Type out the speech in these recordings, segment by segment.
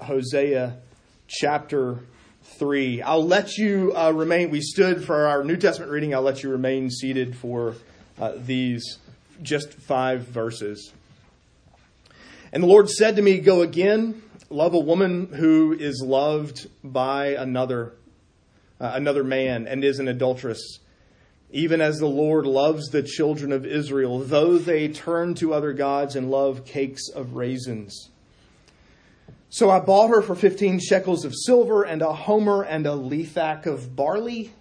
Hosea chapter 3. I'll let you uh, remain, we stood for our New Testament reading. I'll let you remain seated for uh, these just five verses. And the Lord said to me, Go again, love a woman who is loved by another, uh, another man and is an adulteress. Even as the Lord loves the children of Israel, though they turn to other gods and love cakes of raisins. So I bought her for 15 shekels of silver and a homer and a lethech of barley.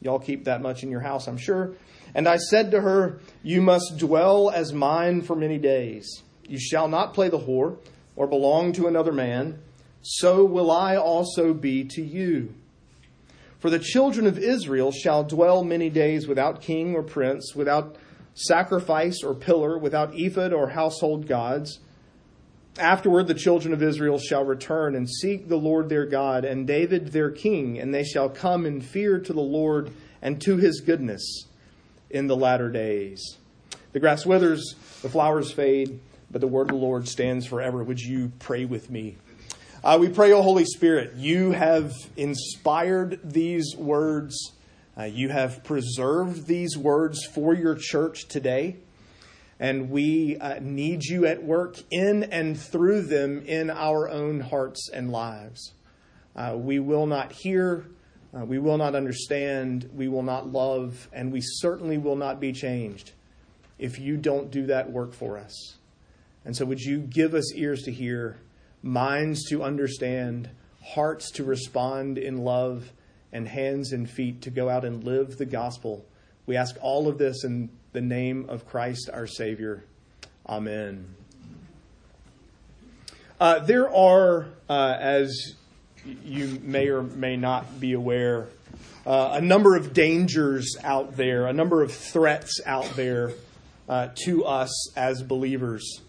Y'all keep that much in your house, I'm sure. And I said to her, You must dwell as mine for many days. You shall not play the whore or belong to another man. So will I also be to you. For the children of Israel shall dwell many days without king or prince, without sacrifice or pillar, without ephod or household gods. Afterward, the children of Israel shall return and seek the Lord their God and David their king, and they shall come in fear to the Lord and to his goodness in the latter days. The grass withers, the flowers fade, but the word of the Lord stands forever. Would you pray with me? Uh, we pray, O Holy Spirit, you have inspired these words. Uh, you have preserved these words for your church today and we uh, need you at work in and through them in our own hearts and lives. Uh, we will not hear, uh, we will not understand, we will not love, and we certainly will not be changed if you don't do that work for us. And so, would you give us ears to hear, minds to understand, hearts to respond in love, and hands and feet to go out and live the gospel? We ask all of this in the name of Christ our Savior. Amen. Uh, there are, uh, as you may or may not be aware, uh, a number of dangers out there, a number of threats out there uh, to us as believers.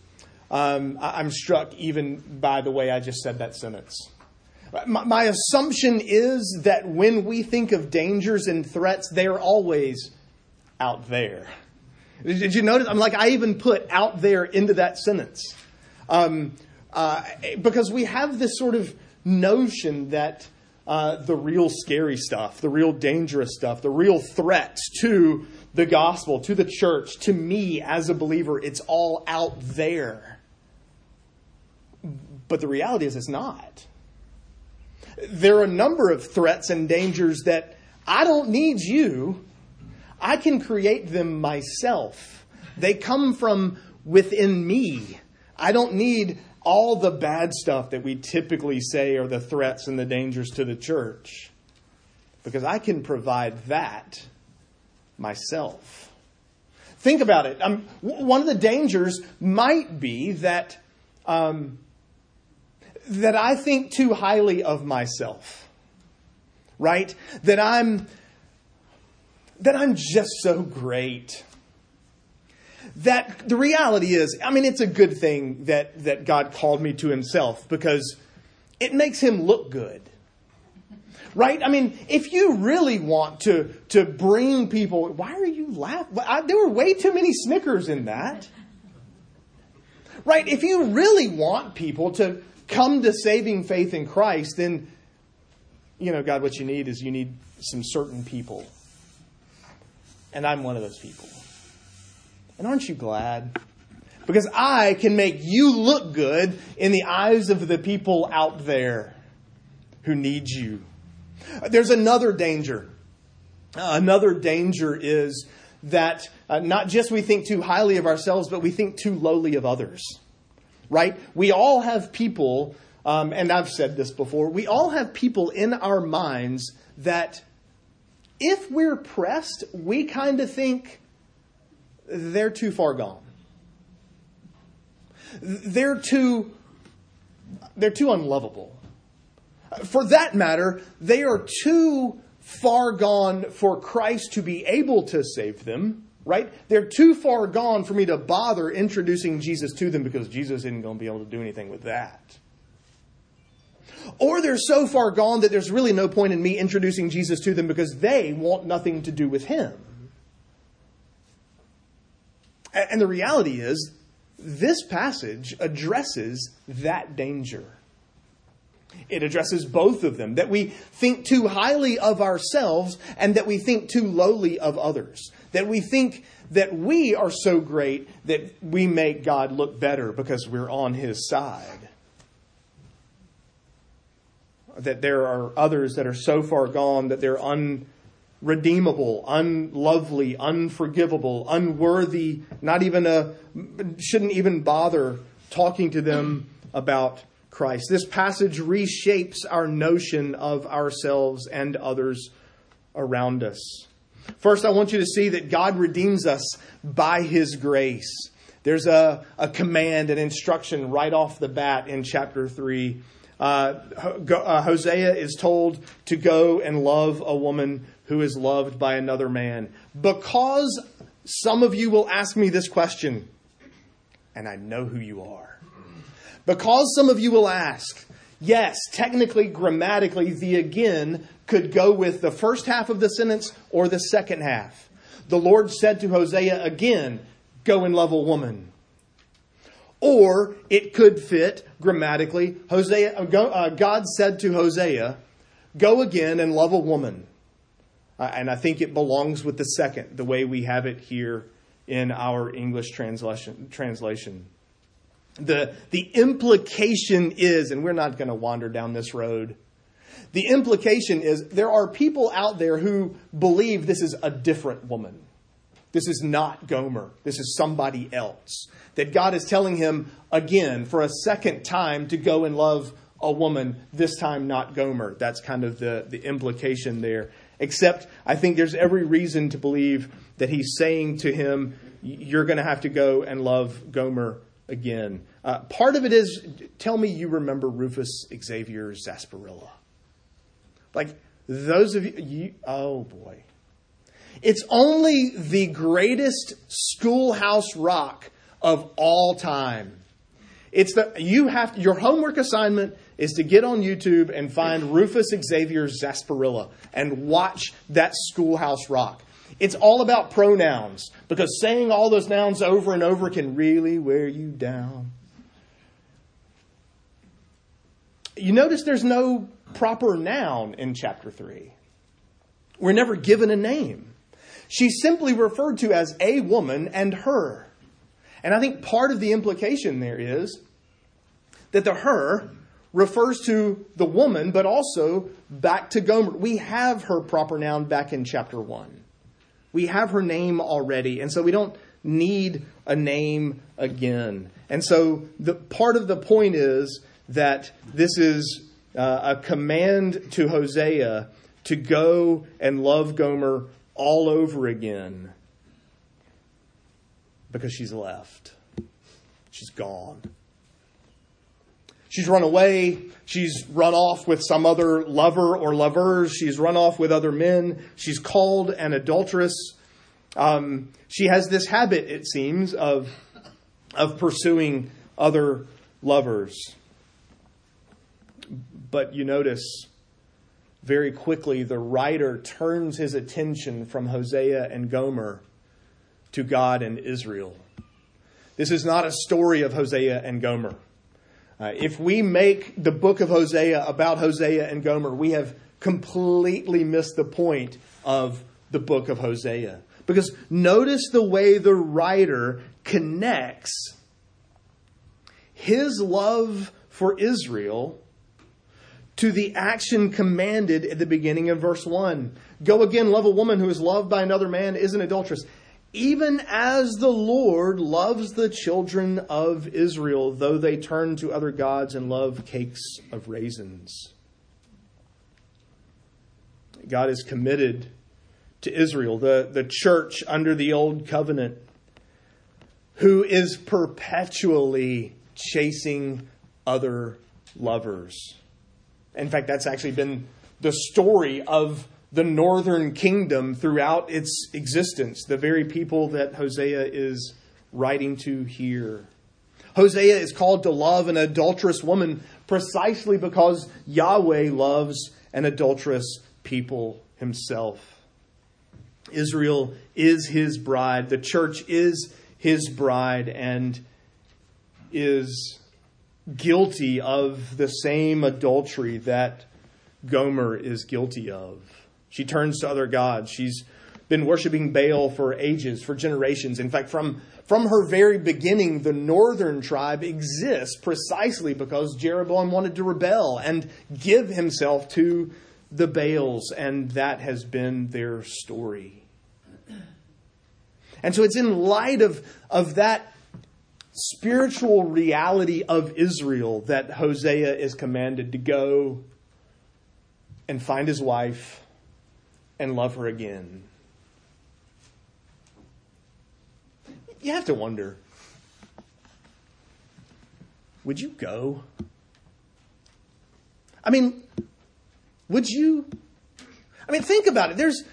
Um, I'm struck even by the way I just said that sentence. My, my assumption is that when we think of dangers and threats, they are always out there. Did you notice? I'm like, I even put out there into that sentence. Um, uh, because we have this sort of notion that uh, the real scary stuff, the real dangerous stuff, the real threats to the gospel, to the church, to me as a believer, it's all out there. But the reality is, it's not. There are a number of threats and dangers that I don't need you I can create them myself. They come from within me. I don't need all the bad stuff that we typically say are the threats and the dangers to the church because I can provide that myself. Think about it. Um, one of the dangers might be that um, that I think too highly of myself, right? That I'm that I'm just so great. That the reality is, I mean, it's a good thing that, that God called me to himself because it makes him look good. Right? I mean, if you really want to, to bring people, why are you laughing? There were way too many Snickers in that. Right? If you really want people to come to saving faith in Christ, then, you know, God, what you need is you need some certain people and I'm one of those people. And aren't you glad? Because I can make you look good in the eyes of the people out there who need you. There's another danger. another danger is that uh, not just we think too highly of ourselves, but we think too lowly of others. Right? We all have people, um, and I've said this before, we all have people in our minds that if we're pressed, we kind of think they're too far gone. They're too, they're too unlovable. For that matter, they are too far gone for Christ to be able to save them, right? They're too far gone for me to bother introducing Jesus to them because Jesus isn't going to be able to do anything with that. Or they're so far gone that there's really no point in me introducing Jesus to them because they want nothing to do with him. And the reality is, this passage addresses that danger. it addresses both of them that we think too highly of ourselves and that we think too lowly of others. That we think that we are so great that we make God look better because we're on his side. That there are others that are so far gone that they're unredeemable, unlovely, unforgivable, unworthy, not even a, shouldn't even bother talking to them about Christ. This passage reshapes our notion of ourselves and others around us. First, I want you to see that God redeems us by His grace. There's a, a command, an instruction right off the bat in chapter 3. Uh, uh, Hosea is told to go and love a woman who is loved by another man. Because some of you will ask me this question, and I know who you are. Because some of you will ask, yes, technically, grammatically, the again could go with the first half of the sentence or the second half. The Lord said to Hosea again, go and love a woman. Or it could fit grammatically, Hosea, uh, uh, God said to Hosea, go again and love a woman. Uh, and I think it belongs with the second, the way we have it here in our English translation. translation the, the implication is, and we're not going to wander down this road. The implication is there are people out there who believe this is a different woman. This is not Gomer. This is somebody else. That God is telling him again for a second time to go and love a woman, this time not Gomer. That's kind of the, the implication there. Except I think there's every reason to believe that he's saying to him, You're going to have to go and love Gomer again. Uh, part of it is tell me you remember Rufus Xavier Sarsaparilla. Like those of you, you, oh boy. It's only the greatest schoolhouse rock of all time. It's the you have your homework assignment is to get on YouTube and find Rufus Xavier Sarsaparilla and watch that schoolhouse rock. It's all about pronouns because saying all those nouns over and over can really wear you down. You notice there's no proper noun in chapter 3. We're never given a name. She's simply referred to as a woman and her. And I think part of the implication there is that the her refers to the woman, but also back to Gomer. We have her proper noun back in chapter 1. We have her name already, and so we don't need a name again. And so the part of the point is that this is uh, a command to Hosea to go and love Gomer all over again because she's left. She's gone. She's run away. She's run off with some other lover or lovers. She's run off with other men. She's called an adulteress. Um, she has this habit, it seems, of, of pursuing other lovers. But you notice very quickly the writer turns his attention from Hosea and Gomer to God and Israel. This is not a story of Hosea and Gomer. Uh, if we make the book of Hosea about Hosea and Gomer, we have completely missed the point of the book of Hosea. Because notice the way the writer connects his love for Israel to the action commanded at the beginning of verse 1. Go again, love a woman who is loved by another man, is an adulteress even as the Lord loves the children of Israel, though they turn to other gods and love cakes of raisins. God is committed to Israel, the, the church under the old covenant, who is perpetually chasing other lovers. In fact, that's actually been the story of the northern kingdom throughout its existence, the very people that Hosea is writing to here. Hosea is called to love an adulterous woman precisely because Yahweh loves an adulterous people himself. Israel is his bride, the church is his bride, and is guilty of the same adultery that Gomer is guilty of. She turns to other gods. She's been worshiping Baal for ages, for generations. In fact, from, from her very beginning, the northern tribe exists precisely because Jeroboam wanted to rebel and give himself to the Baals, and that has been their story. And so it's in light of, of that spiritual reality of Israel that Hosea is commanded to go and find his wife and love her again. You have to wonder would you go? I mean, would you? I mean, think about it. There's,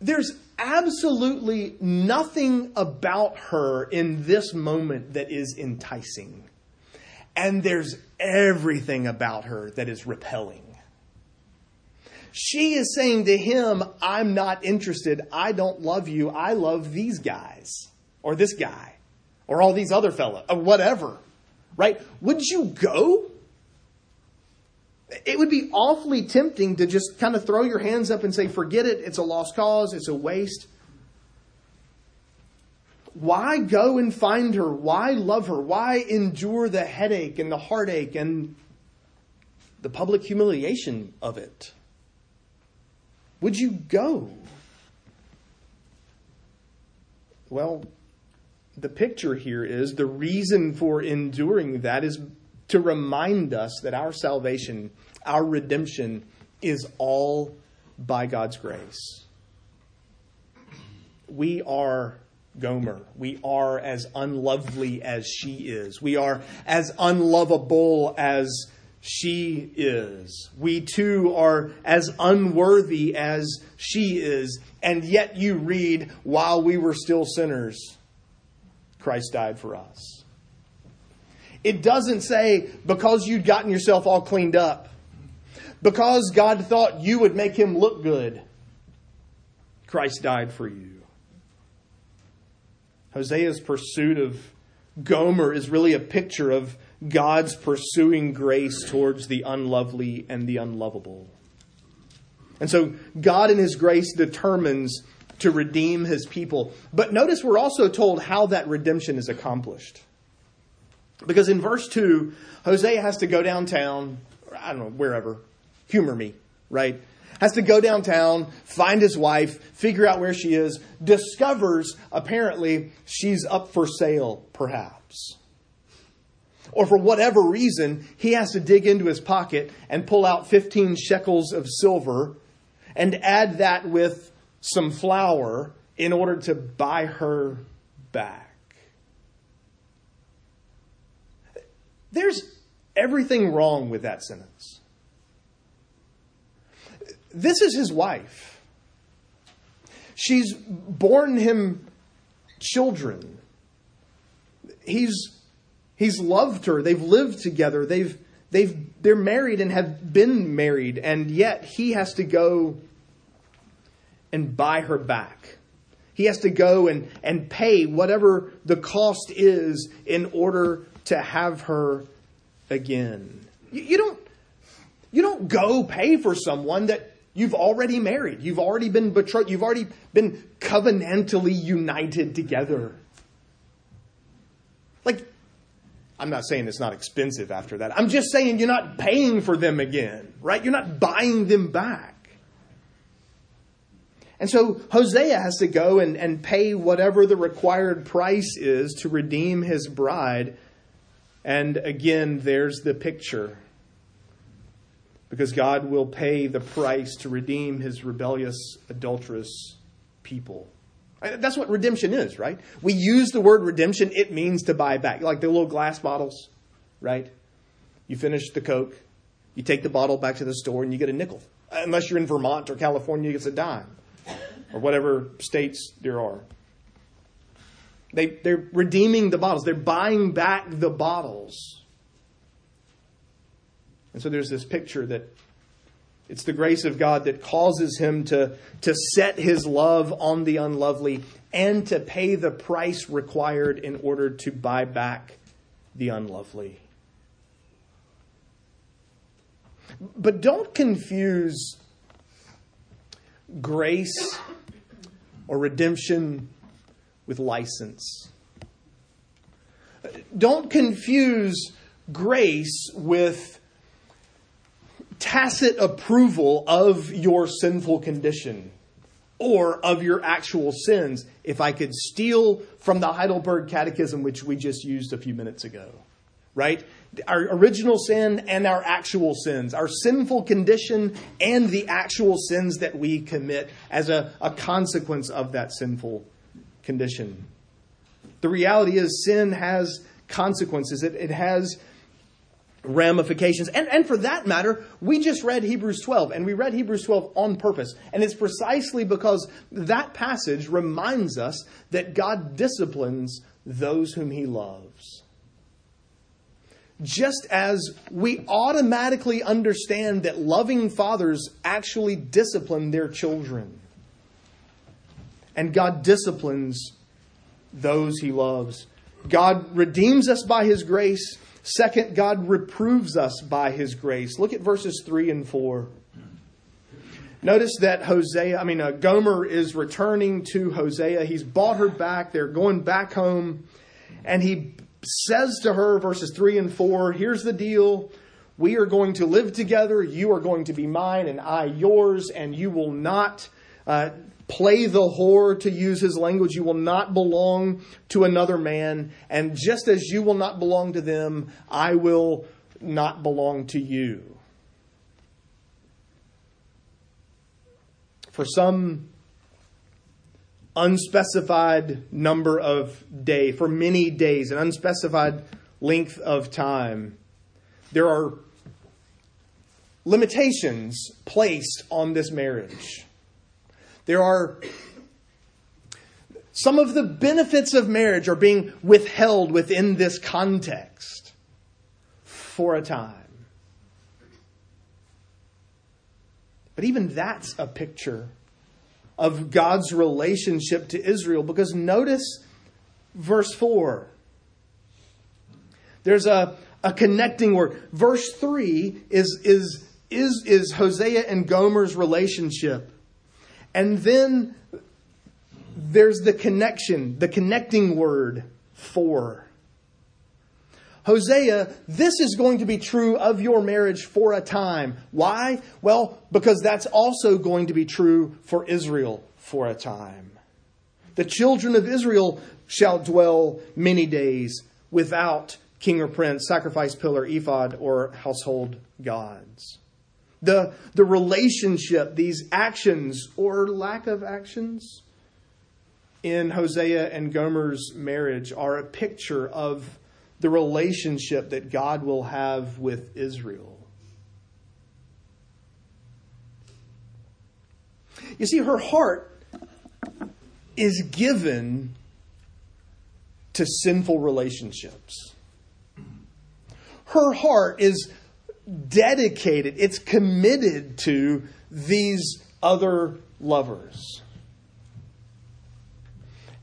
there's absolutely nothing about her in this moment that is enticing. And there's everything about her that is repelling. She is saying to him, I'm not interested. I don't love you. I love these guys or this guy or all these other fellows or uh, whatever. Right? Would you go? It would be awfully tempting to just kind of throw your hands up and say, forget it, it's a lost cause, it's a waste. Why go and find her? Why love her? Why endure the headache and the heartache and the public humiliation of it? Would you go? Well, the picture here is the reason for enduring that is to remind us that our salvation, our redemption, is all by God's grace. We are Gomer. We are as unlovely as she is. We are as unlovable as she is. We too are as unworthy as she is. And yet you read, while we were still sinners, Christ died for us. It doesn't say because you'd gotten yourself all cleaned up, because God thought you would make him look good, Christ died for you. Hosea's pursuit of Gomer is really a picture of God's pursuing grace towards the unlovely and the unlovable. And so God in his grace determines to redeem his people. But notice we're also told how that redemption is accomplished. Because in verse 2, Hosea has to go downtown, I don't know, wherever, humor me, right? Has to go downtown, find his wife, figure out where she is, discovers apparently she's up for sale, perhaps. Or for whatever reason, he has to dig into his pocket and pull out 15 shekels of silver and add that with some flour in order to buy her back. There's everything wrong with that sentence. This is his wife. She's borne him children. He's he's loved her. They've lived together. They've they've they're married and have been married and yet he has to go and buy her back. He has to go and, and pay whatever the cost is in order to have her again. You, you, don't, you don't go pay for someone that you've already married. You've already been betrothed. You've already been covenantally united together. Like, I'm not saying it's not expensive after that. I'm just saying you're not paying for them again, right? You're not buying them back. And so Hosea has to go and, and pay whatever the required price is to redeem his bride. And again, there's the picture. Because God will pay the price to redeem his rebellious, adulterous people. That's what redemption is, right? We use the word redemption, it means to buy back. Like the little glass bottles, right? You finish the Coke, you take the bottle back to the store, and you get a nickel. Unless you're in Vermont or California, get a dime or whatever states there are. They, they're redeeming the bottles, they're buying back the bottles. And so there's this picture that it's the grace of God that causes him to, to set his love on the unlovely and to pay the price required in order to buy back the unlovely. But don't confuse grace or redemption with license. Don't confuse grace with tacit approval of your sinful condition or of your actual sins, if I could steal from the Heidelberg Catechism, which we just used a few minutes ago. Right? Our original sin and our actual sins, our sinful condition and the actual sins that we commit as a, a consequence of that sinful condition. The reality is, sin has consequences, it, it has ramifications. And, and for that matter, we just read Hebrews 12, and we read Hebrews 12 on purpose. And it's precisely because that passage reminds us that God disciplines those whom he loves. Just as we automatically understand that loving fathers actually discipline their children. And God disciplines those he loves. God redeems us by his grace. Second, God reproves us by his grace. Look at verses 3 and 4. Notice that Hosea, I mean, uh, Gomer is returning to Hosea. He's bought her back. They're going back home. And he says to her, verses 3 and 4, here's the deal. We are going to live together. You are going to be mine, and I yours, and you will not uh, play the whore, to use his language. You will not belong to another man. And just as you will not belong to them, I will not belong to you. For some unspecified number of day, for many days, an unspecified length of time, there are limitations placed on this marriage. There are some of the benefits of marriage are being withheld within this context for a time. But even that's a picture of God's relationship to Israel because notice verse 4. There's a, a connecting word. Verse 3 is, is, is, is Hosea and Gomer's relationship. And then there's the connection, the connecting word for. Hosea, this is going to be true of your marriage for a time. Why? Well, because that's also going to be true for Israel for a time. The children of Israel shall dwell many days without king or prince, sacrifice pillar, ephod, or household gods. The, the relationship, these actions or lack of actions in Hosea and Gomer's marriage are a picture of the relationship that God will have with Israel. You see, her heart is given to sinful relationships. Her heart is dedicated, it's committed to these other lovers.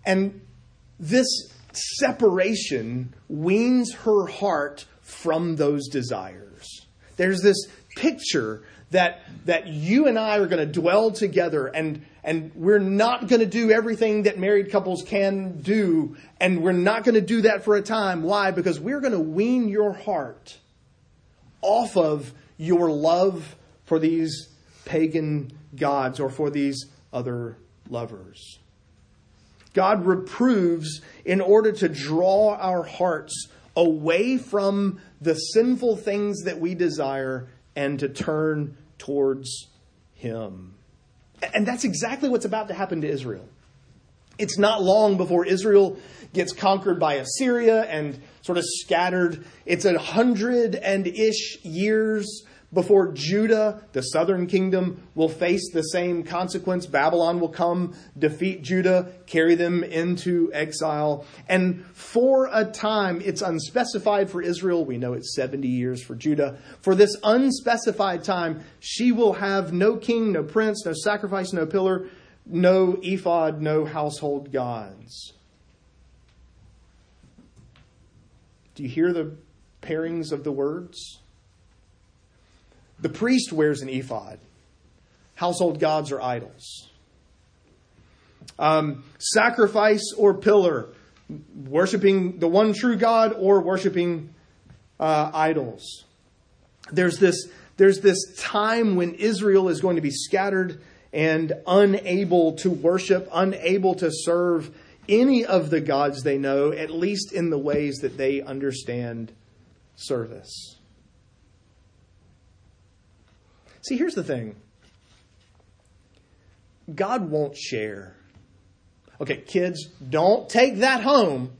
And this separation weans her heart from those desires. There's this picture that, that you and I are going to dwell together and, and we're not going to do everything that married couples can do. And we're not going to do that for a time. Why? Because we're going to wean your heart off of your love for these pagan gods or for these other lovers. God reproves in order to draw our hearts away from the sinful things that we desire and to turn towards Him. And that's exactly what's about to happen to Israel. It's not long before Israel gets conquered by Assyria and sort of scattered. It's a hundred and ish years before Judah, the southern kingdom, will face the same consequence. Babylon will come, defeat Judah, carry them into exile. And for a time, it's unspecified for Israel. We know it's 70 years for Judah. For this unspecified time, she will have no king, no prince, no sacrifice, no pillar, no ephod, no household gods. Do you hear the pairings of the words? The priest wears an ephod. Household gods are idols. Um, sacrifice or pillar, worshiping the one true God or worshiping uh, idols. There's this, there's this time when Israel is going to be scattered and unable to worship, unable to serve any of the gods they know, at least in the ways that they understand service. See, here's the thing God won't share. Okay, kids, don't take that home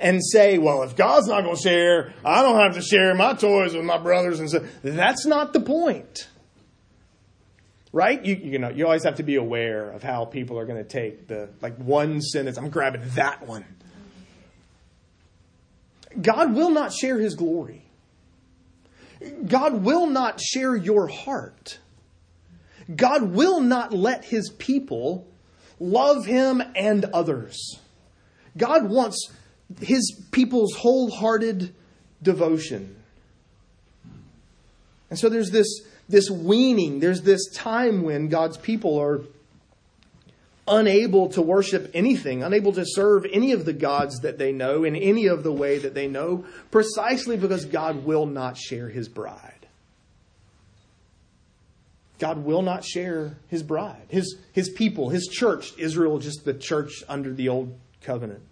and say, well, if God's not going to share, I don't have to share my toys with my brothers and so that's not the point. Right? You, you know, you always have to be aware of how people are going to take the like one sentence. I'm grabbing that one. God will not share his glory. God will not share your heart. God will not let his people love him and others. God wants his people's wholehearted devotion. And so there's this, this weaning, there's this time when God's people are unable to worship anything, unable to serve any of the gods that they know in any of the way that they know, precisely because God will not share his bride. God will not share his bride, his, his people, his church, Israel, just the church under the old covenant.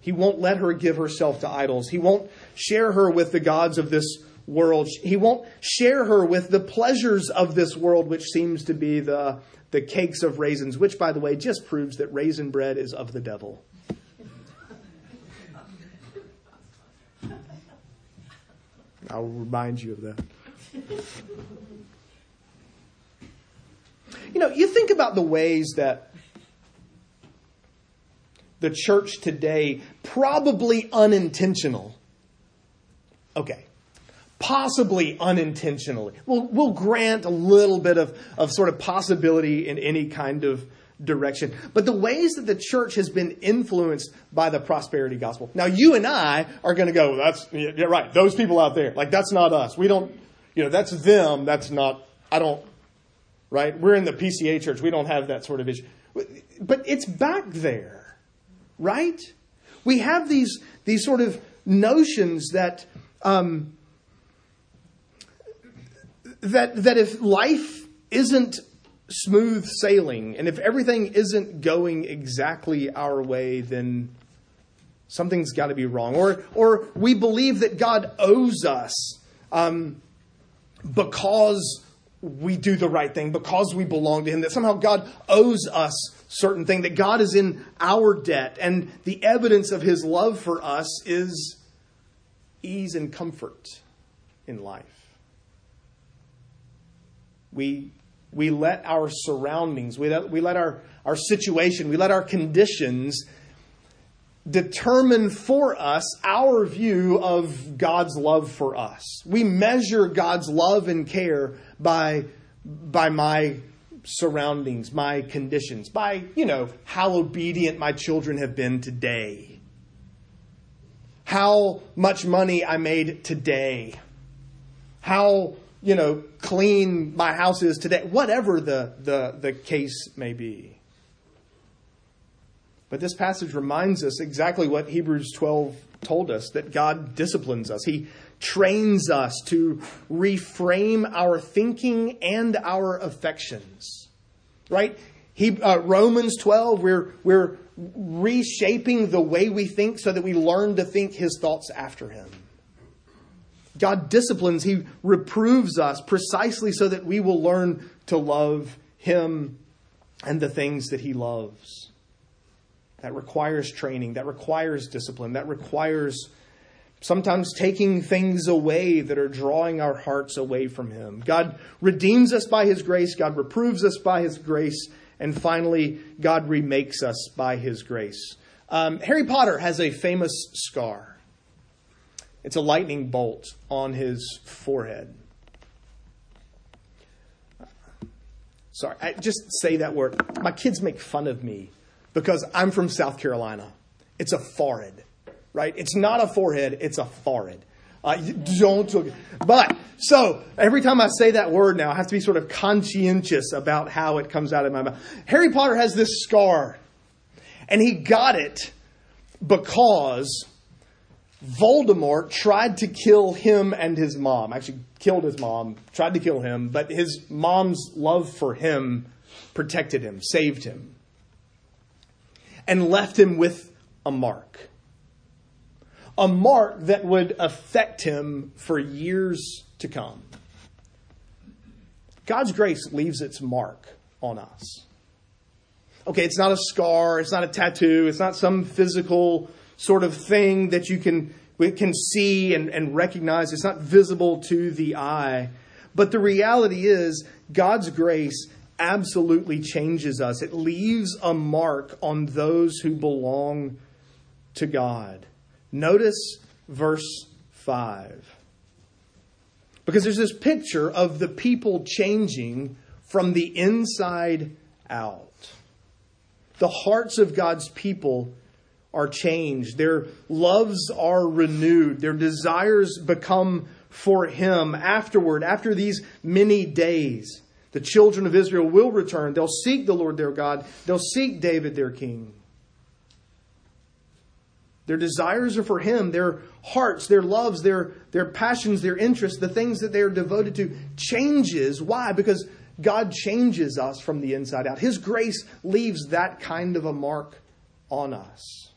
He won't let her give herself to idols. He won't share her with the gods of this world. He won't share her with the pleasures of this world, which seems to be the, the cakes of raisins, which, by the way, just proves that raisin bread is of the devil. I'll remind you of that. You know, you think about the ways that the church today, probably unintentional, okay, possibly unintentionally, we'll, we'll grant a little bit of, of sort of possibility in any kind of direction. But the ways that the church has been influenced by the prosperity gospel. Now, you and I are going to go, that's, yeah, right, those people out there. Like, that's not us. We don't, you know, that's them. That's not, I don't, right? We're in the PCA church. We don't have that sort of issue. But it's back there, right? We have these, these sort of notions that, um, that, that if life isn't smooth sailing and if everything isn't going exactly our way, then something's got to be wrong. Or, or we believe that God owes us um, because we do the right thing because we belong to Him, that somehow God owes us certain thing, that God is in our debt, and the evidence of His love for us is ease and comfort in life. We, we let our surroundings, we let, we let our, our situation, we let our conditions determine for us our view of God's love for us. We measure God's love and care by, by my surroundings, my conditions, by, you know, how obedient my children have been today, how much money I made today, how, you know, clean my house is today, whatever the, the, the case may be. But this passage reminds us exactly what Hebrews 12 told us that God disciplines us. He trains us to reframe our thinking and our affections. Right? He, uh, Romans 12, we're, we're reshaping the way we think so that we learn to think his thoughts after him. God disciplines, he reproves us precisely so that we will learn to love him and the things that he loves. That requires training, that requires discipline, that requires sometimes taking things away that are drawing our hearts away from Him. God redeems us by His grace, God reproves us by His grace, and finally, God remakes us by His grace. Um, Harry Potter has a famous scar. It's a lightning bolt on his forehead. Sorry, I just say that word. My kids make fun of me because I'm from South Carolina. It's a forehead, right? It's not a forehead, it's a forehead. Uh, don't look. But so every time I say that word now, I have to be sort of conscientious about how it comes out of my mouth. Harry Potter has this scar, and he got it because Voldemort tried to kill him and his mom. Actually, killed his mom, tried to kill him, but his mom's love for him protected him, saved him, and left him with a mark. A mark that would affect him for years to come. God's grace leaves its mark on us. Okay, it's not a scar, it's not a tattoo, it's not some physical sort of thing that you can, can see and, and recognize. It's not visible to the eye. But the reality is, God's grace absolutely changes us. It leaves a mark on those who belong to God. Notice verse 5. Because there's this picture of the people changing from the inside out. The hearts of God's people are changed. Their loves are renewed. Their desires become for Him afterward, after these many days. The children of Israel will return. They'll seek the Lord their God. They'll seek David their king. Their desires are for Him. Their hearts, their loves, their, their passions, their interests, the things that they are devoted to changes. Why? Because God changes us from the inside out. His grace leaves that kind of a mark on us.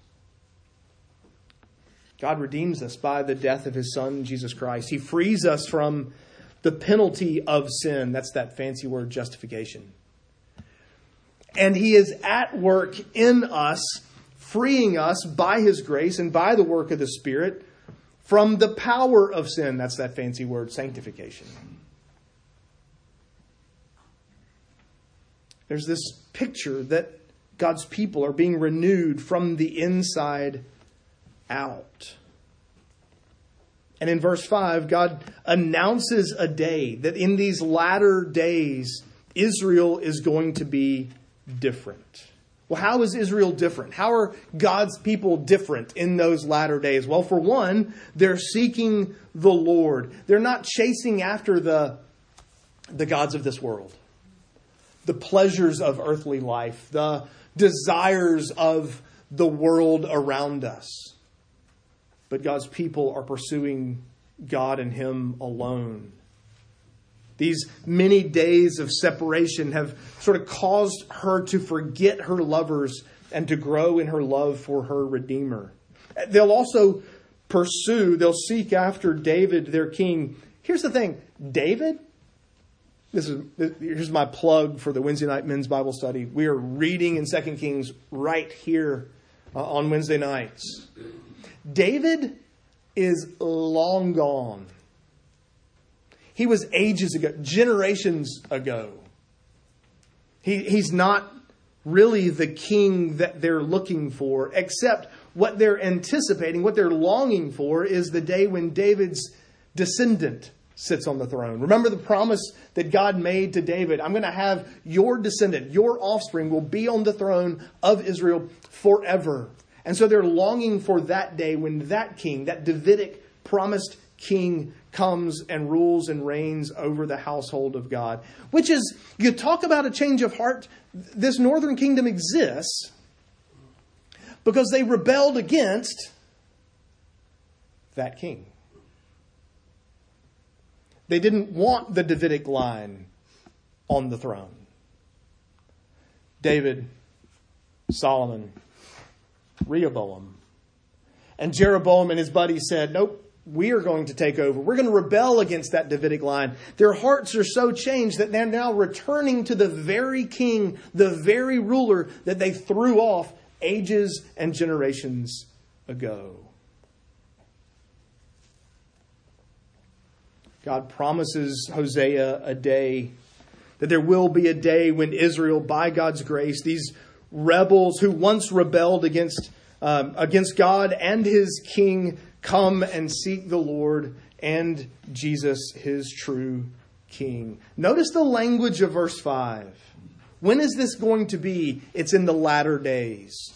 God redeems us by the death of His Son, Jesus Christ. He frees us from the penalty of sin. That's that fancy word, justification. And He is at work in us, freeing us by His grace and by the work of the Spirit from the power of sin. That's that fancy word, sanctification. There's this picture that God's people are being renewed from the inside out. And in verse 5, God announces a day that in these latter days, Israel is going to be different. Well, how is Israel different? How are God's people different in those latter days? Well, for one, they're seeking the Lord. They're not chasing after the, the gods of this world, the pleasures of earthly life, the desires of the world around us but God's people are pursuing God and Him alone. These many days of separation have sort of caused her to forget her lovers and to grow in her love for her Redeemer. They'll also pursue, they'll seek after David, their king. Here's the thing David, this is here's my plug for the Wednesday night men's Bible study. We are reading in 2 Kings right here uh, on Wednesday nights. David is long gone. He was ages ago, generations ago. He, he's not really the king that they're looking for, except what they're anticipating, what they're longing for is the day when David's descendant sits on the throne. Remember the promise that God made to David I'm going to have your descendant, your offspring, will be on the throne of Israel forever. And so they're longing for that day when that king, that Davidic promised king, comes and rules and reigns over the household of God. Which is, you talk about a change of heart. This northern kingdom exists because they rebelled against that king. They didn't want the Davidic line on the throne. David, Solomon, Rehoboam. And Jeroboam and his buddies said, Nope, we are going to take over. We're going to rebel against that Davidic line. Their hearts are so changed that they're now returning to the very king, the very ruler that they threw off ages and generations ago. God promises Hosea a day, that there will be a day when Israel, by God's grace, these rebels who once rebelled against, um, against God and his king come and seek the Lord and Jesus, his true king. Notice the language of verse 5. When is this going to be? It's in the latter days.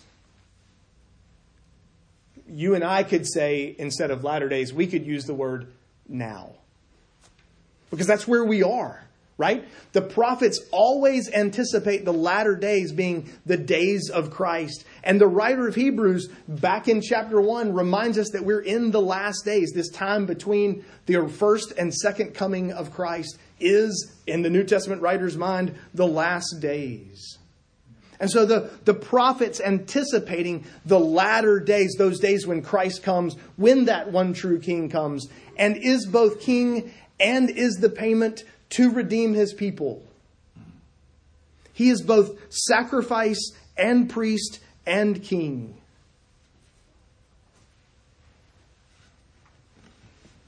you and I could say, instead of latter days, we could use the word now. Because that's where we are, right? The prophets always anticipate the latter days being the days of Christ. And the writer of Hebrews, back in chapter 1, reminds us that we're in the last days. This time between the first and second coming of Christ is, in the New Testament writer's mind, the last days. And so the, the prophets anticipating the latter days, those days when Christ comes, when that one true king comes, and is both king and is the payment to redeem his people. He is both sacrifice and priest and king.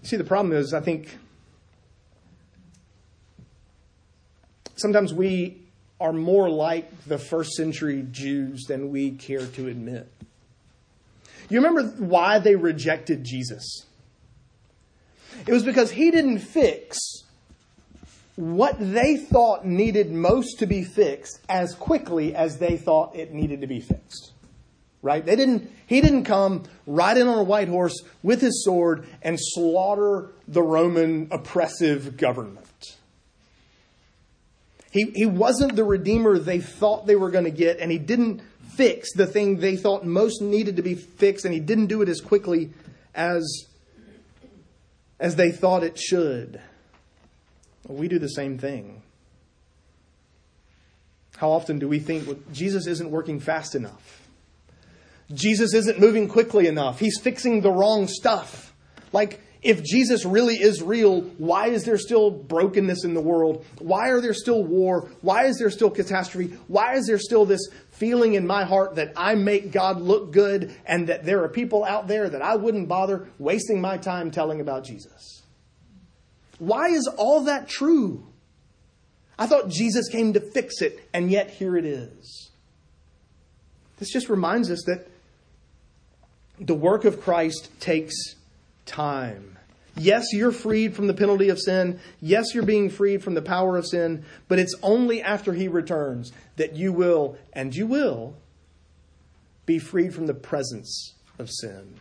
See, the problem is, I think sometimes we are more like the first century Jews than we care to admit. You remember why they rejected Jesus? It was because he didn't fix what they thought needed most to be fixed as quickly as they thought it needed to be fixed. Right? They didn't, he didn't come ride in on a white horse with his sword and slaughter the Roman oppressive government. He, he wasn't the redeemer they thought they were going to get, and he didn't fix the thing they thought most needed to be fixed, and he didn't do it as quickly as, as they thought it should. We do the same thing. How often do we think well, Jesus isn't working fast enough? Jesus isn't moving quickly enough. He's fixing the wrong stuff. Like, if Jesus really is real, why is there still brokenness in the world? Why are there still war? Why is there still catastrophe? Why is there still this feeling in my heart that I make God look good and that there are people out there that I wouldn't bother wasting my time telling about Jesus? Why is all that true? I thought Jesus came to fix it, and yet here it is. This just reminds us that the work of Christ takes time. Yes, you're freed from the penalty of sin. Yes, you're being freed from the power of sin, but it's only after he returns that you will, and you will, be freed from the presence of sin.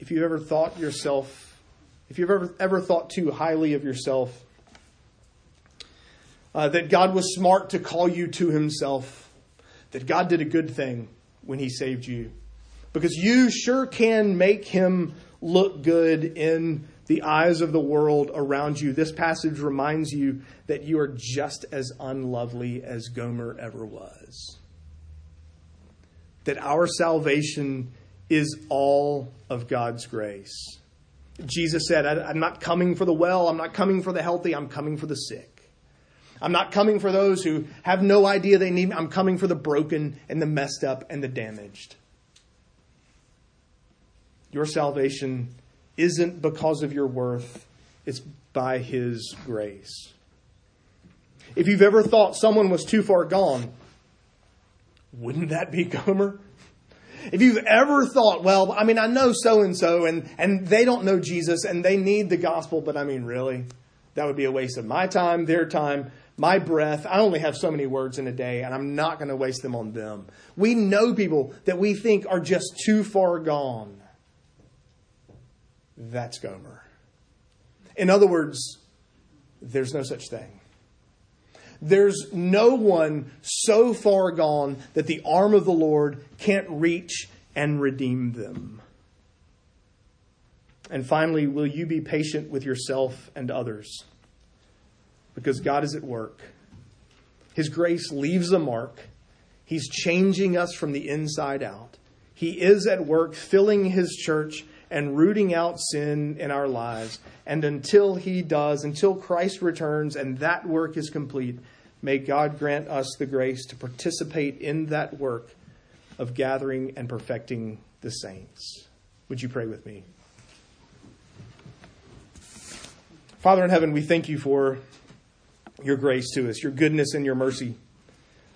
If you've ever thought yourself, if you've ever, ever thought too highly of yourself, uh, that God was smart to call you to himself, that God did a good thing when he saved you because you sure can make him look good in the eyes of the world around you. This passage reminds you that you are just as unlovely as Gomer ever was. That our salvation is all of God's grace. Jesus said, I'm not coming for the well, I'm not coming for the healthy, I'm coming for the sick. I'm not coming for those who have no idea they need me. I'm coming for the broken and the messed up and the damaged. Your salvation isn't because of your worth, it's by His grace. If you've ever thought someone was too far gone, wouldn't that be Gomer? If you've ever thought, well, I mean, I know so and so, and and they don't know Jesus, and they need the gospel, but I mean, really, that would be a waste of my time, their time, my breath. I only have so many words in a day, and I'm not going to waste them on them. We know people that we think are just too far gone. That's Gomer. In other words, there's no such thing. There's no one so far gone that the arm of the Lord can't reach and redeem them. And finally, will you be patient with yourself and others? Because God is at work. His grace leaves a mark. He's changing us from the inside out. He is at work filling His church and rooting out sin in our lives. And until He does, until Christ returns and that work is complete, may God grant us the grace to participate in that work of gathering and perfecting the saints. Would you pray with me? Father in heaven, we thank you for your grace to us, your goodness and your mercy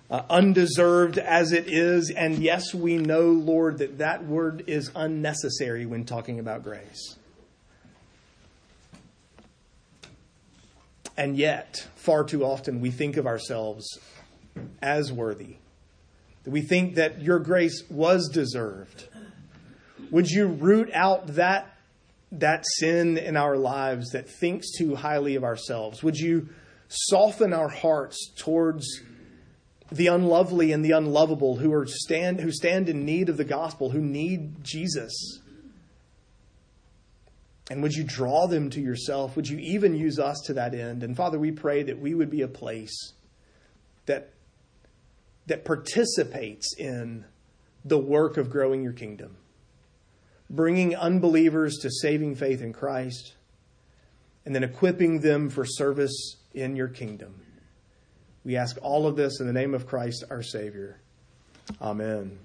uh, undeserved as it is. And yes, we know, Lord, that that word is unnecessary when talking about grace. And yet, far too often, we think of ourselves as worthy. we think that your grace was deserved. Would you root out that, that sin in our lives that thinks too highly of ourselves? Would you soften our hearts towards the unlovely and the unlovable who are stand who stand in need of the gospel, who need Jesus? And would you draw them to yourself? Would you even use us to that end? And Father, we pray that we would be a place that, that participates in the work of growing your kingdom, bringing unbelievers to saving faith in Christ, and then equipping them for service in your kingdom. We ask all of this in the name of Christ our Savior. Amen.